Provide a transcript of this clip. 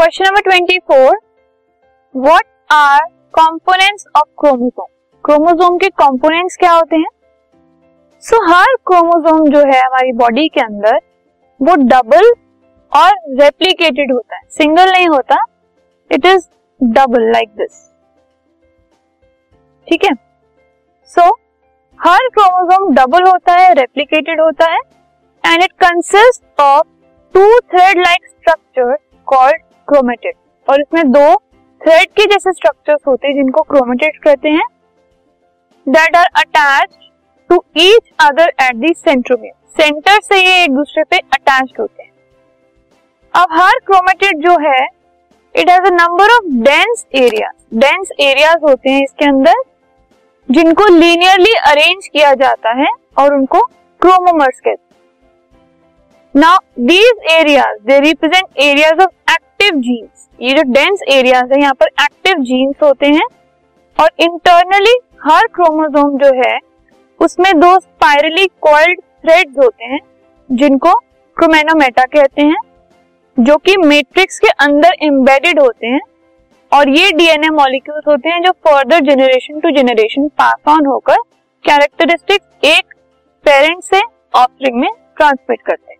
Question number twenty four what are components of chromosome chromosome के components क्या होते हैं? सो so, हर क्रोमोसोम जो है हमारी बॉडी के अंदर वो डबल और रेप्लीकेटेड होता है। सिंगल नहीं होता। It is double like this ठीक है? सो so, हर क्रोमोसोम डबल होता है रेप्लीकेटेड होता है and it consist of two thread like structure called chromatid और इसमें दो थ्रेड के जैसे स्ट्रक्चर्स होते हैं जिनको क्रोमेटेड कहते हैं that are attach to each other at the centromere centre से ये एक दूसरे पे अटैच होते हैं। अब हर क्रोमेटेड जो है it has number of dense area dense areas होते हैं इसके अंदर, जिनको लीनियरली अरेंज किया जाता है और उनको क्रोमोमर्स कहते हैं। Now these areas they represent areas of active genes ये जो डेंस एरियाज़ है, यहाँ पर एक्टिव जीन्स होते हैं और इंटरनली हर क्रोमोसोम जो है, उसमें दो स्पाइरली कॉइल्ड थ्रेड्स होते हैं, जिनको क्रोमेनोमेटा कहते हैं, जो कि मैट्रिक्स के अंदर एम्बेडेड होते हैं और ये डीएनए मॉलिक्यूल्स होते हैं जो further generation to generation pass on होकर कैरेक्टरिस्टिक एक पेरेंट से ऑफस्प्रिंग में ट्रांसमिट करते हैं।